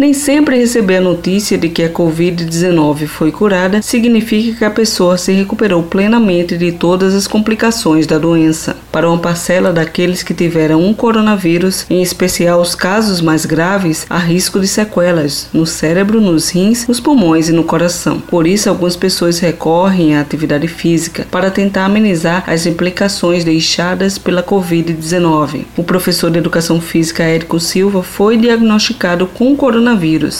Nem sempre receber a notícia de que a Covid-19 foi curada significa que a pessoa se recuperou plenamente de todas as complicações da doença. Para uma parcela daqueles que tiveram um coronavírus, em especial os casos mais graves, há risco de sequelas no cérebro, nos rins, nos pulmões e no coração. Por isso, algumas pessoas recorrem à atividade física para tentar amenizar as implicações deixadas pela Covid-19. O professor de educação física Érico Silva foi diagnosticado com coronavírus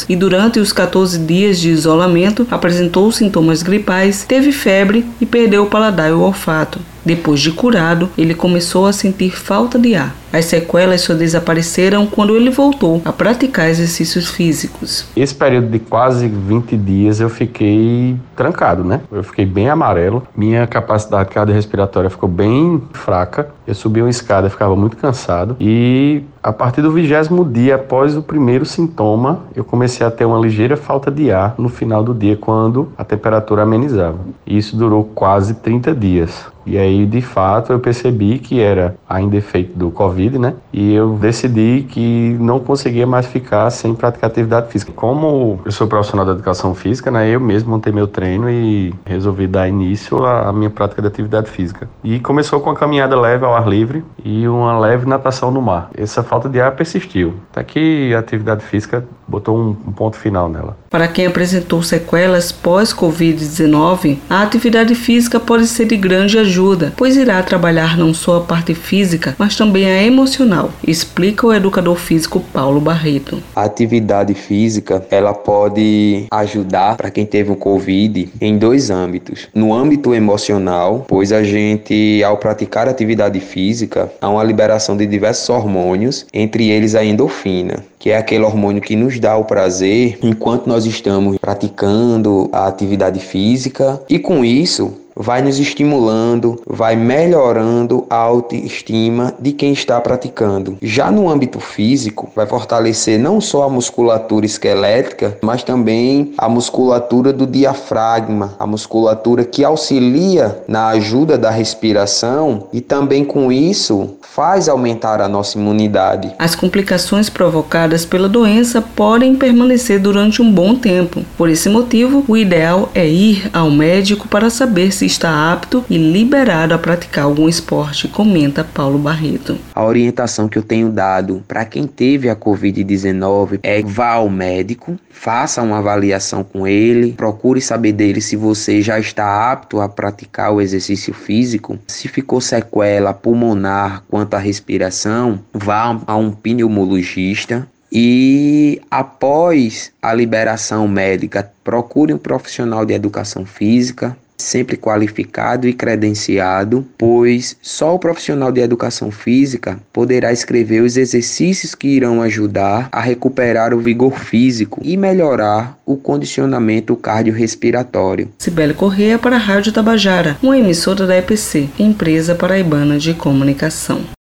e, durante os 14 dias de isolamento, apresentou sintomas gripais, teve febre e perdeu o paladar e o olfato. Depois de curado, ele começou a sentir falta de ar. As sequelas só desapareceram quando ele voltou a praticar exercícios físicos. Esse período de quase 20 dias eu fiquei trancado, né? Eu fiquei bem amarelo, minha capacidade cardiorrespiratória ficou bem fraca. Eu subi uma escada, ficava muito cansado e a partir do vigésimo dia após o primeiro sintoma, eu comecei a ter uma ligeira falta de ar no final do dia quando a temperatura amenizava. E isso durou quase 30 dias. E aí, de fato, eu percebi que era ainda efeito do Covid, né? E eu decidi que não conseguia mais ficar sem praticar atividade física. Como eu sou profissional da educação física, né? Eu mesmo montei meu treino e resolvi dar início à minha prática de atividade física. E começou com a caminhada leve ao ar livre e uma leve natação no mar. Essa falta de ar persistiu. Até que a atividade física botou um ponto final nela. Para quem apresentou sequelas pós-Covid-19, a atividade física pode ser de grande ajuda, pois irá trabalhar não só a parte física, mas também a emocional, explica o educador físico Paulo Barreto. A atividade física, ela pode ajudar para quem teve o Covid em dois âmbitos. No âmbito emocional, pois a gente, ao praticar atividade física, há uma liberação de diversos hormônios, entre eles a endorfina, que é aquele hormônio que nos dá o prazer enquanto nós estamos praticando a atividade física e com isso vai nos estimulando, vai melhorando a autoestima de quem está praticando. Já no âmbito físico, vai fortalecer não só a musculatura esquelética, mas também a musculatura do diafragma, a musculatura que auxilia na ajuda da respiração e também com isso faz aumentar a nossa imunidade. As complicações provocadas pela doença podem permanecer durante um bom tempo. Por esse motivo, o ideal é ir ao médico para saber se está apto e liberado a praticar algum esporte, comenta Paulo Barreto. A orientação que eu tenho dado para quem teve a Covid-19 é vá ao médico, faça uma avaliação com ele, procure saber dele se você já está apto a praticar o exercício físico, se ficou sequela pulmonar quanto à respiração, vá a um pneumologista e após a liberação médica, procure um profissional de educação física sempre qualificado e credenciado, pois só o profissional de educação física poderá escrever os exercícios que irão ajudar a recuperar o vigor físico e melhorar o condicionamento cardiorrespiratório. Cibele Corrêa para a Rádio Tabajara, uma emissora da EPC, Empresa Paraibana de Comunicação.